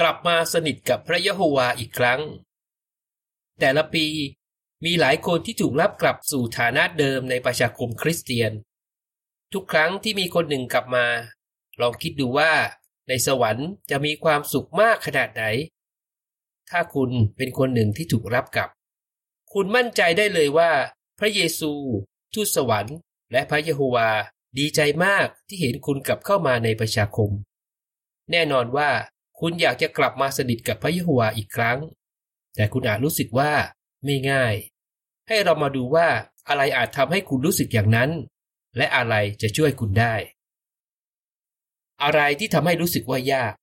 กลับมาสนิทกับพระยะโฮวาอีกครั้ง แต่ละปีมีหลายคนที่ถูกรับกลับสู่ฐานะเดิมในประชาคมคริสเตียน ทุกครั้งที่มีคนหนึ่งกลับมา ลองคิดดูว่าในสวรรค์จะมีความสุขมากขนาดไหน ถ้าคุณเป็นคนหนึ่งที่ถูกรับกลับ คุณมั่นใจได้เลยว่า พระเยซูทูตสวรรค์ และพระเยโฮวาดีใจมากที่เห็นคุณกลับเข้ามาในประชาคม แน่นอนว่า คุณอยากจะกลับมาสนิทกับพระเยโฮวาอีกครั้ง แต่คุณอาจรู้สึกว่าไม่ง่าย ให้เรามาดูว่าอะไรอาจทำให้คุณรู้สึกอย่างนั้น และอะไรจะช่วยคุณได้ อะไรที่ทำให้รู้สึกว่ายาก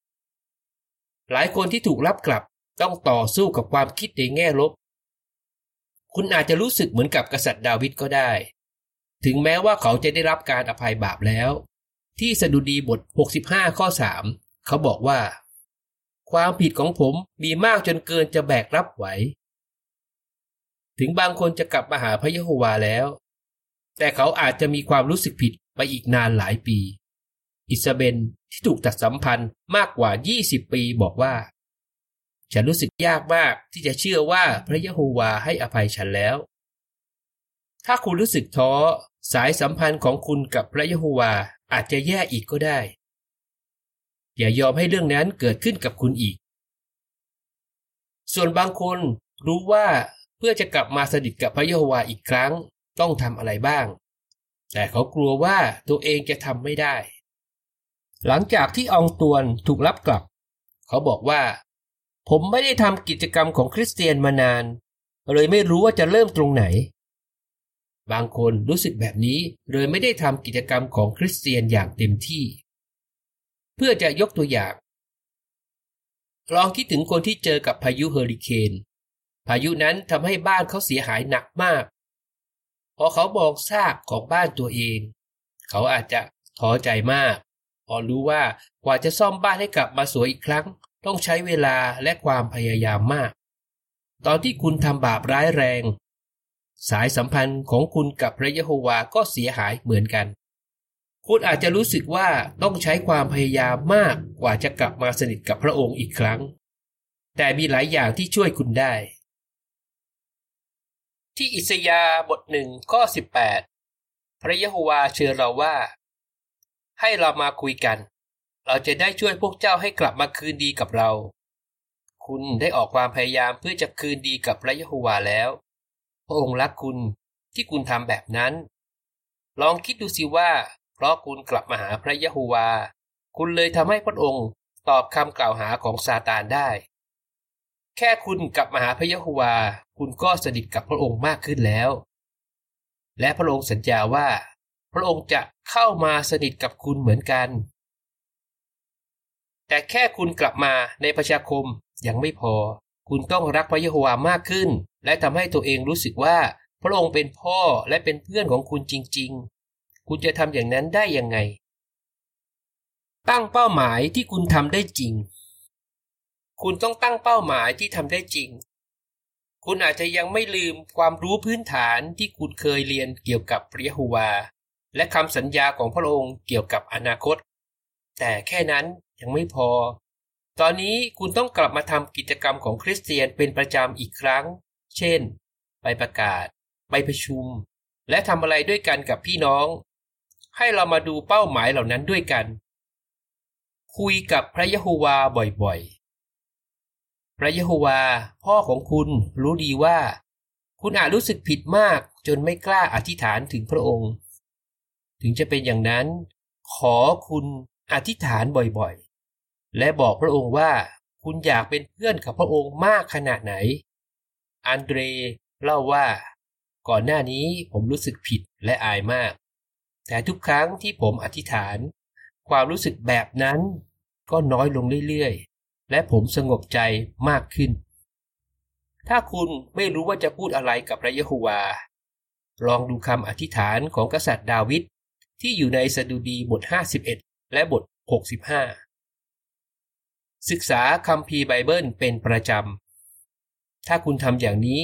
หลายคนที่ถูกรับกลับต้องต่อสู้กับความคิดในแง่ลบ คุณอาจจะรู้สึกเหมือนกับกษัตริย์ดาวิดก็ได้ ถึงแม้ว่าเขาจะได้รับการอภัยบาปแล้ว ที่สดุดีบท 65 ข้อ 3 เขาบอกว่า ความผิดของผมมีมากจนเกินจะแบกรับไหว ถึงบางคนจะกลับมาหาพระยะโฮวาแล้ว แต่เขาอาจจะมีความรู้สึกผิดไปอีกนานหลายปี อิซาเบนที่ถูกตัดสัมพันธ์มากกว่า 20 ปีบอกว่า ฉันรู้สึกยากมากที่จะเชื่อว่าพระยะโฮวาให้อภัยฉันแล้ว ถ้าคุณรู้สึกท้อสายสัมพันธ์ของคุณกับพระยะโฮวาอาจจะแย่อีกก็ได้ อย่ายอมให้เรื่องนั้นเกิดขึ้นกับคุณอีก ส่วนบางคนรู้ว่าเพื่อจะกลับมาสนิทกับพระเยโฮวาอีกครั้งต้องทำอะไรบ้าง แต่เขากลัวว่าตัวเองจะทำไม่ได้ หลังจากที่องตวนถูกรับกลับ เขาบอกว่า ผมไม่ได้ทำกิจกรรมของคริสเตียนมานาน เลยไม่รู้ว่าจะเริ่มตรงไหน บางคนรู้สึกแบบนี้เลยไม่ได้ทำกิจกรรมของคริสเตียนอย่างเต็มที่ เพื่อจะยกตัวอย่าง ลองคิดถึงคนที่เจอกับพายุเฮอริเคน พายุนั้นทำให้บ้านเขาเสียหายหนักมาก พอเขามองซากของบ้านตัวเอง เขาอาจจะท้อใจมากพอรู้ว่ากว่าจะซ่อมบ้านให้กลับมาสวยอีกครั้ง ต้องใช้เวลาและความพยายามมาก ตอนที่คุณทำบาปร้ายแรง สายสัมพันธ์ของคุณกับพระยะโฮวาก็เสียหายเหมือนกัน คุณอาจจะรู้สึกว่าต้องใช้ความพยายามมากกว่าจะกลับมาสนิทกับพระองค์อีกครั้ง แต่มีหลายอย่างที่ช่วยคุณได้ ที่อิสยาบทหนึ่งข้อสิบแปดพระยะโฮวาเชิญเราว่า ให้เรามาคุยกัน เราจะได้ช่วยพวกเจ้าให้กลับมาคืนดีกับเรา คุณได้ออกความพยายามเพื่อจะคืนดีกับพระยะโฮวาแล้ว พระองค์รักคุณที่คุณทำแบบนั้น ลองคิดดูสิว่า เพราะคุณกลับมาหาพระยะโฮวา คุณเลยทำให้พระองค์ตอบคำกล่าวหาของซาตานได้ แค่คุณกลับมาหาพระยะโฮวา คุณก็สนิทกับพระองค์มากขึ้นแล้ว และพระองค์สัญญาว่า พระองค์จะเข้ามาสนิทกับคุณเหมือนกัน แต่แค่คุณกลับมาในประชาคมยังไม่พอ คุณต้องรักพระยะโฮวามากขึ้น และทำให้ตัวเองรู้สึกว่าพระองค์เป็นพ่อและเป็นเพื่อนของคุณจริงๆ คุณจะทำอย่างนั้นได้ยังไง ตั้งเป้าหมายที่คุณทำได้จริง คุณต้องตั้งเป้าหมายที่ทำได้จริง คุณอาจจะยังไม่ลืมความรู้พื้นฐานที่คุณเคยเรียนเกี่ยวกับพระยะโฮวา และคำสัญญาของพระองค์เกี่ยวกับอนาคต แต่แค่นั้นยังไม่พอ ตอนนี้คุณต้องกลับมาทำกิจกรรมของคริสเตียนเป็นประจำอีกครั้ง เช่น ไปประกาศ ไปประชุม และทำอะไรด้วยกันกับพี่น้อง ให้เรามาดูเป้าหมายเหล่านั้นด้วยกัน คุยกับพระยะโฮวาบ่อยๆ พระเยโฮวา พ่อของคุณรู้ดีว่า คุณอาจรู้สึกผิดมากจนไม่กล้าอธิษฐานถึงพระองค์ ถึงจะเป็นอย่างนั้น ขอคุณอธิษฐานบ่อยๆ และบอกพระองค์ว่าคุณอยากเป็นเพื่อนกับพระองค์มากขนาดไหน อันเดรเล่าว่า ก่อนหน้านี้ผมรู้สึกผิดและอายมาก แต่ทุกครั้งที่ผมอธิษฐาน ความรู้สึกแบบนั้นก็น้อยลงเรื่อยๆ และผมสงบใจมากขึ้น ถ้าคุณไม่รู้ว่าจะพูดอะไรกับพระเยโฮวา ลองดูคำอธิษฐานของกษัตริย์ดาวิดที่อยู่ในสดุดีบท 51 และบท 65 ศึกษาคัมภีไบเบิลเป็นประจำ ถ้าคุณทำอย่างนี้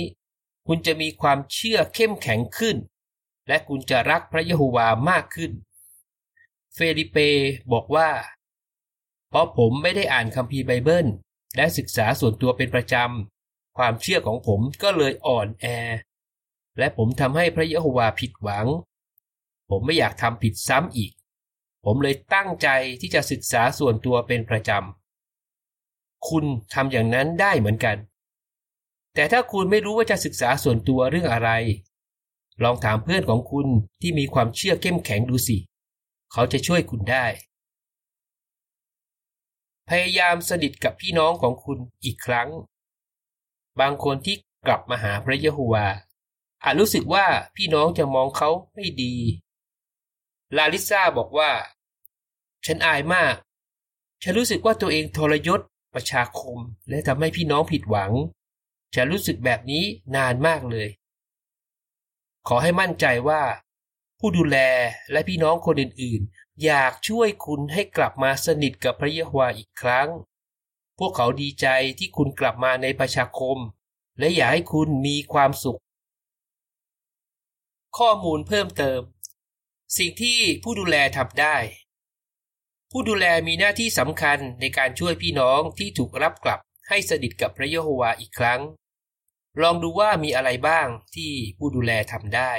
คุณจะมีความเชื่อเข้มแข็งขึ้น และคุณจะรักพระเยโฮวามากขึ้น เฟลิเปบอกว่า เพราะผมไม่ได้อ่านคัมภีร์ไบเบิล และศึกษาส่วนตัวเป็นประจำ ความเชื่อของผมก็เลยอ่อนแอ และผมทำให้พระยะโฮวาผิดหวัง ผมไม่อยากทำผิดซ้ำอีก ผมเลยตั้งใจที่จะศึกษาส่วนตัวเป็นประจำ คุณทำอย่างนั้นได้เหมือนกันแต่ถ้าคุณไม่รู้ว่าจะศึกษาส่วนตัวเรื่องอะไร ลองถามเพื่อนของคุณที่มีความเชื่อเข้มแข็งดูสิ เขาจะช่วยคุณได้ พยายามสนิทกับพี่น้องของคุณอีกครั้ง บางคนที่กลับมาหาพระเยโฮวาอาจรู้สึกว่าพี่น้องจะมองเขาไม่ดี ลาลิซาบอกว่า ฉันอายมาก ฉันรู้สึกว่าตัวเองทรยศประชาคม และทำให้พี่น้องผิดหวัง ฉันรู้สึกแบบนี้นานมากเลย ขอให้มั่นใจว่า ผู้ดูแลและพี่น้องคนอื่นๆ อยากช่วยคุณให้กลับมาสนิทกับพระเยโฮวาอีกครั้ง พวกเขาดีใจที่คุณกลับมาในประชาคม และอยากให้คุณมีความสุข ข้อมูลเพิ่มเติม สิ่งที่ผู้ดูแลทำได้ ผู้ดูแลมีหน้าที่สำคัญในการช่วยพี่น้องที่ถูกรับกลับให้สนิทกับพระเยโฮวาอีกครั้ง ลองดูว่ามีอะไรบ้างที่ผู้ดูแลทำได้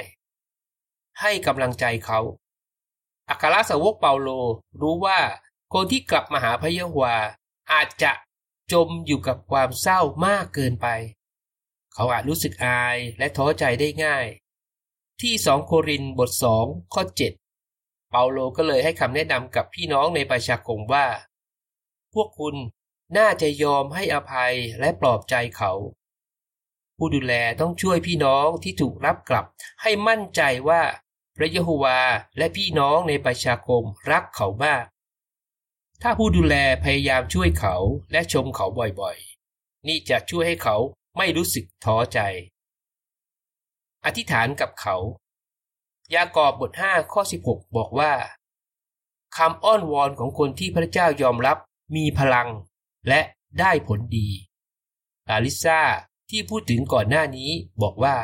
ให้กำลังใจเขาอัครสาวกเปาโลรู้ว่าคนที่กลับมาหาพระเยโฮวาอาจจะจมอยู่กับความเศร้ามากเกินไป เขาอาจรู้สึกอายและท้อใจได้ง่าย ที่สองโครินบทสองข้อเจ็ดเปาโลก็เลยให้คำแนะนำกับพี่น้องในประชาคมว่า พวกคุณน่าจะยอมให้อภัยและปลอบใจเขา ผู้ดูแลต้องช่วยพี่น้องที่ถูกรับกลับ ให้มั่นใจว่าพระเยโฮวาและพี่น้องในประชาคมรักเขามาก ถ้าผู้ดูแลพยายามช่วยเขาและชมเขาบ่อยๆ นี่จะช่วยให้เขาไม่รู้สึกท้อใจ อธิษฐานกับเขา ยากอบบท 5 ข้อ 16 บอกว่าคำอ้อนวอนของคนที่พระเจ้ายอมรับมีพลังและได้ผลดีลาลิซา ที่พูดถึงก่อนหน้านี้บอกว่า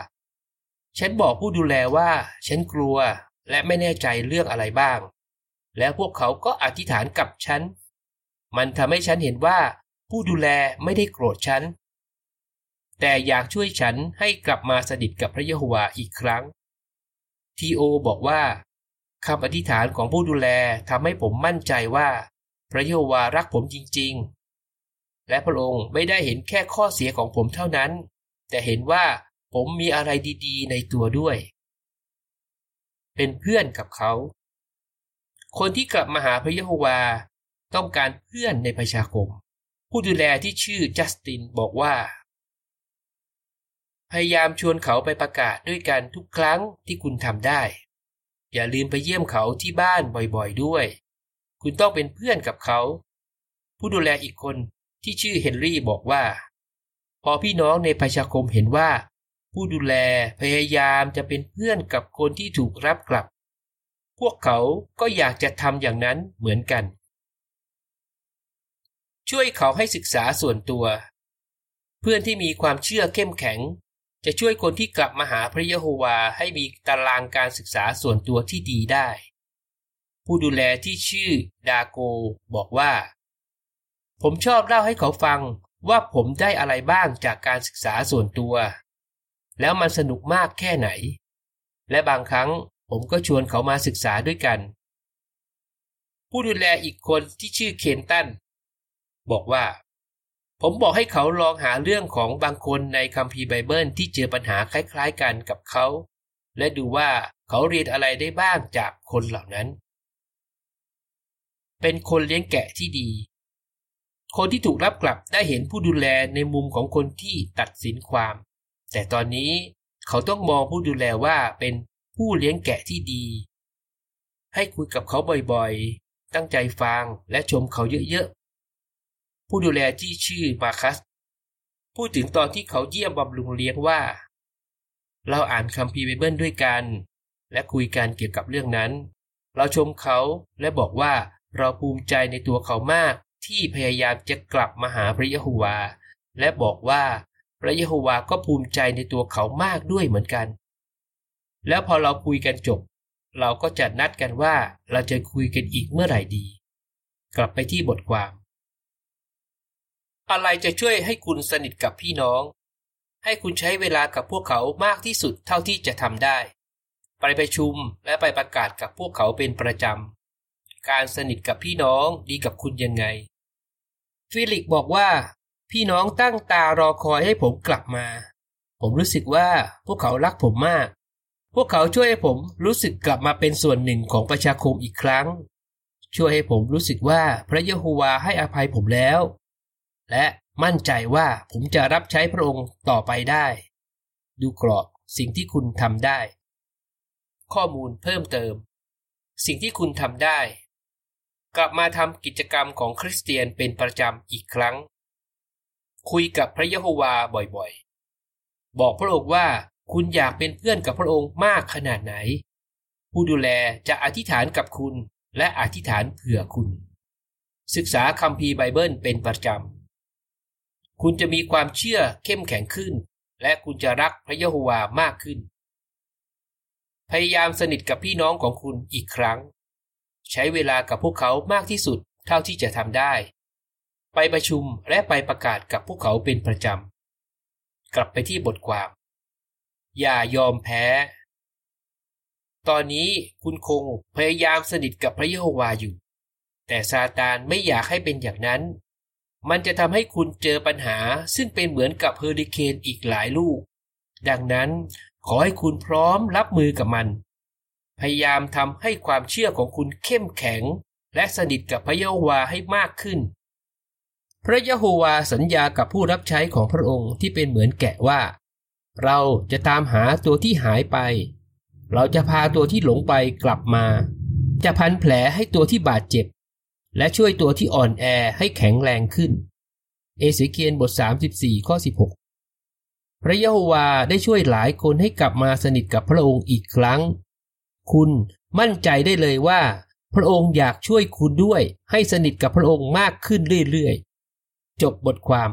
ฉันบอกผู้ดูแลว่า ฉันกลัวและไม่แน่ใจเรื่องอะไรบ้าง แล้วพวกเขาก็อธิษฐานกับฉัน มันทำให้ฉันเห็นว่าผู้ดูแลไม่ได้โกรธฉัน แต่อยากช่วยฉันให้กลับมาสนิทกับพระเยโฮวาอีกครั้ง ทีโอบอกว่าคำอธิษฐานของผู้ดูแลทำให้ผมมั่นใจว่า พระเยโฮวารักผมจริง และพระองค์ไม่ได้เห็นแค่ข้อเสียของผมเท่านั้น แต่เห็นว่าผมมีอะไรดีๆ ในตัวด้วย เป็นเพื่อนกับเขา คนที่กลับมาหาพระยะโฮวาต้องการเพื่อนในประชาคม ผู้ดูแลที่ชื่อจัสตินบอกว่า พยายามชวนเขาไปประกาศด้วยกันทุกครั้งที่คุณทำได้ อย่าลืมไปเยี่ยมเขาที่บ้านบ่อยๆด้วย คุณต้องเป็นเพื่อนกับเขา ผู้ดูแลอีกคน ที่ชื่อเฮนรี่บอกว่า พอพี่น้องในประชาคมเห็นว่า ผู้ดูแลพยายามจะเป็นเพื่อนกับคนที่ถูกรับกลับ พวกเขาก็อยากจะทำอย่างนั้นเหมือนกัน ช่วยเขาให้ศึกษาส่วนตัว เพื่อนที่มีความเชื่อเข้มแข็ง จะช่วยคนที่กลับมาหาพระเยโฮวาให้มีตารางการศึกษาส่วนตัวที่ดีได้ผู้ดูแลที่ชื่อดาโกบอกว่า ผมชอบเล่าให้เขาฟังว่าผมได้อะไรบ้างจากการศึกษาส่วนตัว แล้วมันสนุกมากแค่ไหน และบางครั้งผมก็ชวนเขามาศึกษาด้วยกัน ผู้ดูแลอีกคนที่ชื่อเคนตันบอกว่า ผมบอกให้เขาลองหาเรื่องของบางคนในคัมภีร์ไบเบิลที่เจอปัญหาคล้ายๆกันกับเขา และดูว่าเขาเรียนอะไรได้บ้างจากคนเหล่านั้น เป็นคนเลี้ยงแกะที่ดี คนที่ถูกรับกลับได้เห็นผู้ดูแลในมุมของคนที่ตัดสินความ แต่ตอนนี้เขาต้องมองผู้ดูแลว่าเป็นผู้เลี้ยงแกะที่ดี ให้คุยกับเขาบ่อยๆ ตั้งใจฟังและชมเขาเยอะๆ ผู้ดูแลที่ชื่อมาคัส พูดถึงตอนที่เขาเยี่ยมบำรุงเลี้ยงว่า เราอ่านคัมภีร์ไบเบิลด้วยกัน และคุยกันเกี่ยวกับเรื่องนั้น เราชมเขาและบอกว่าเราภูมิใจในตัวเขามาก ที่พยายามจะกลับมาหาพระเยโฮวา และบอกว่าพระเยโฮวาก็ภูมิใจในตัวเขามากด้วยเหมือนกัน แล้วพอเราคุยกันจบ เราก็จะนัดกันว่าเราจะคุยกันอีกเมื่อไหร่ดี กลับไปที่บทความ อะไรจะช่วยให้คุณสนิทกับพี่น้อง ให้คุณใช้เวลากับพวกเขามากที่สุดเท่าที่จะทำได้ ไปประชุมและไปประกาศกับพวกเขาเป็นประจำ การสนิทกับพี่น้องดีกับคุณยังไง ฟิลิกบอกว่า พี่น้องตั้งตารอคอยให้ผมกลับมา ผมรู้สึกว่าพวกเขารักผมมาก พวกเขาช่วยให้ผมรู้สึกกลับมาเป็นส่วนหนึ่งของประชาคมอีกครั้ง ช่วยให้ผมรู้สึกว่าพระเยโฮวาให้อภัยผมแล้ว และมั่นใจว่าผมจะรับใช้พระองค์ต่อไปได้ ดูกรอบสิ่งที่คุณทำได้ ข้อมูลเพิ่มเติม สิ่งที่คุณทำได้ กลับมาทำกิจกรรมของคริสเตียนเป็นประจำอีกครั้ง คุยกับพระเยโฮวาบ่อยๆ บอกพระองค์ว่าคุณอยากเป็นเพื่อนกับพระองค์มากขนาดไหน ผู้ดูแลจะอธิษฐานกับคุณและอธิษฐานเผื่อคุณ ศึกษาคัมภีร์ไบเบิลเป็นประจำ คุณจะมีความเชื่อเข้มแข็งขึ้น และคุณจะรักพระเยโฮวามากขึ้น พยายามสนิทกับพี่น้องของคุณอีกครั้ง ใช้เวลากับพวกเขามากที่สุดเท่าที่จะทำได้ ไปประชุมและไปประกาศกับพวกเขาเป็นประจำ กลับไปที่บทความ อย่ายอมแพ้ ตอนนี้คุณคงพยายามสนิทกับพระเยโฮวาอยู่ แต่ซาตานไม่อยากให้เป็นอย่างนั้น มันจะทำให้คุณเจอปัญหาซึ่งเป็นเหมือนกับเฮอริเคนอีกหลายลูก ดังนั้นขอให้คุณพร้อมรับมือกับมัน พยายามทำให้ความเชื่อของคุณเข้มแข็ง และสนิทกับพระเยโฮวาให้มากขึ้น พระยะโฮวาสัญญากับผู้รับใช้ของพระองค์ที่เป็นเหมือนแกะว่า เราจะตามหาตัวที่หายไป เราจะพาตัวที่หลงไปกลับมา จะพันแผลให้ตัวที่บาดเจ็บ และช่วยตัวที่อ่อนแอให้แข็งแรงขึ้น เอเสเคียนบท 34 ข้อ 16 พระเยโฮวาได้ช่วยหลายคนให้กลับมาสนิทกับพระองค์อีกครั้ง คุณมั่นใจได้เลยว่า พระองค์อยากช่วยคุณด้วย ให้สนิทกับพระองค์มากขึ้นเรื่อยๆ จบบทความ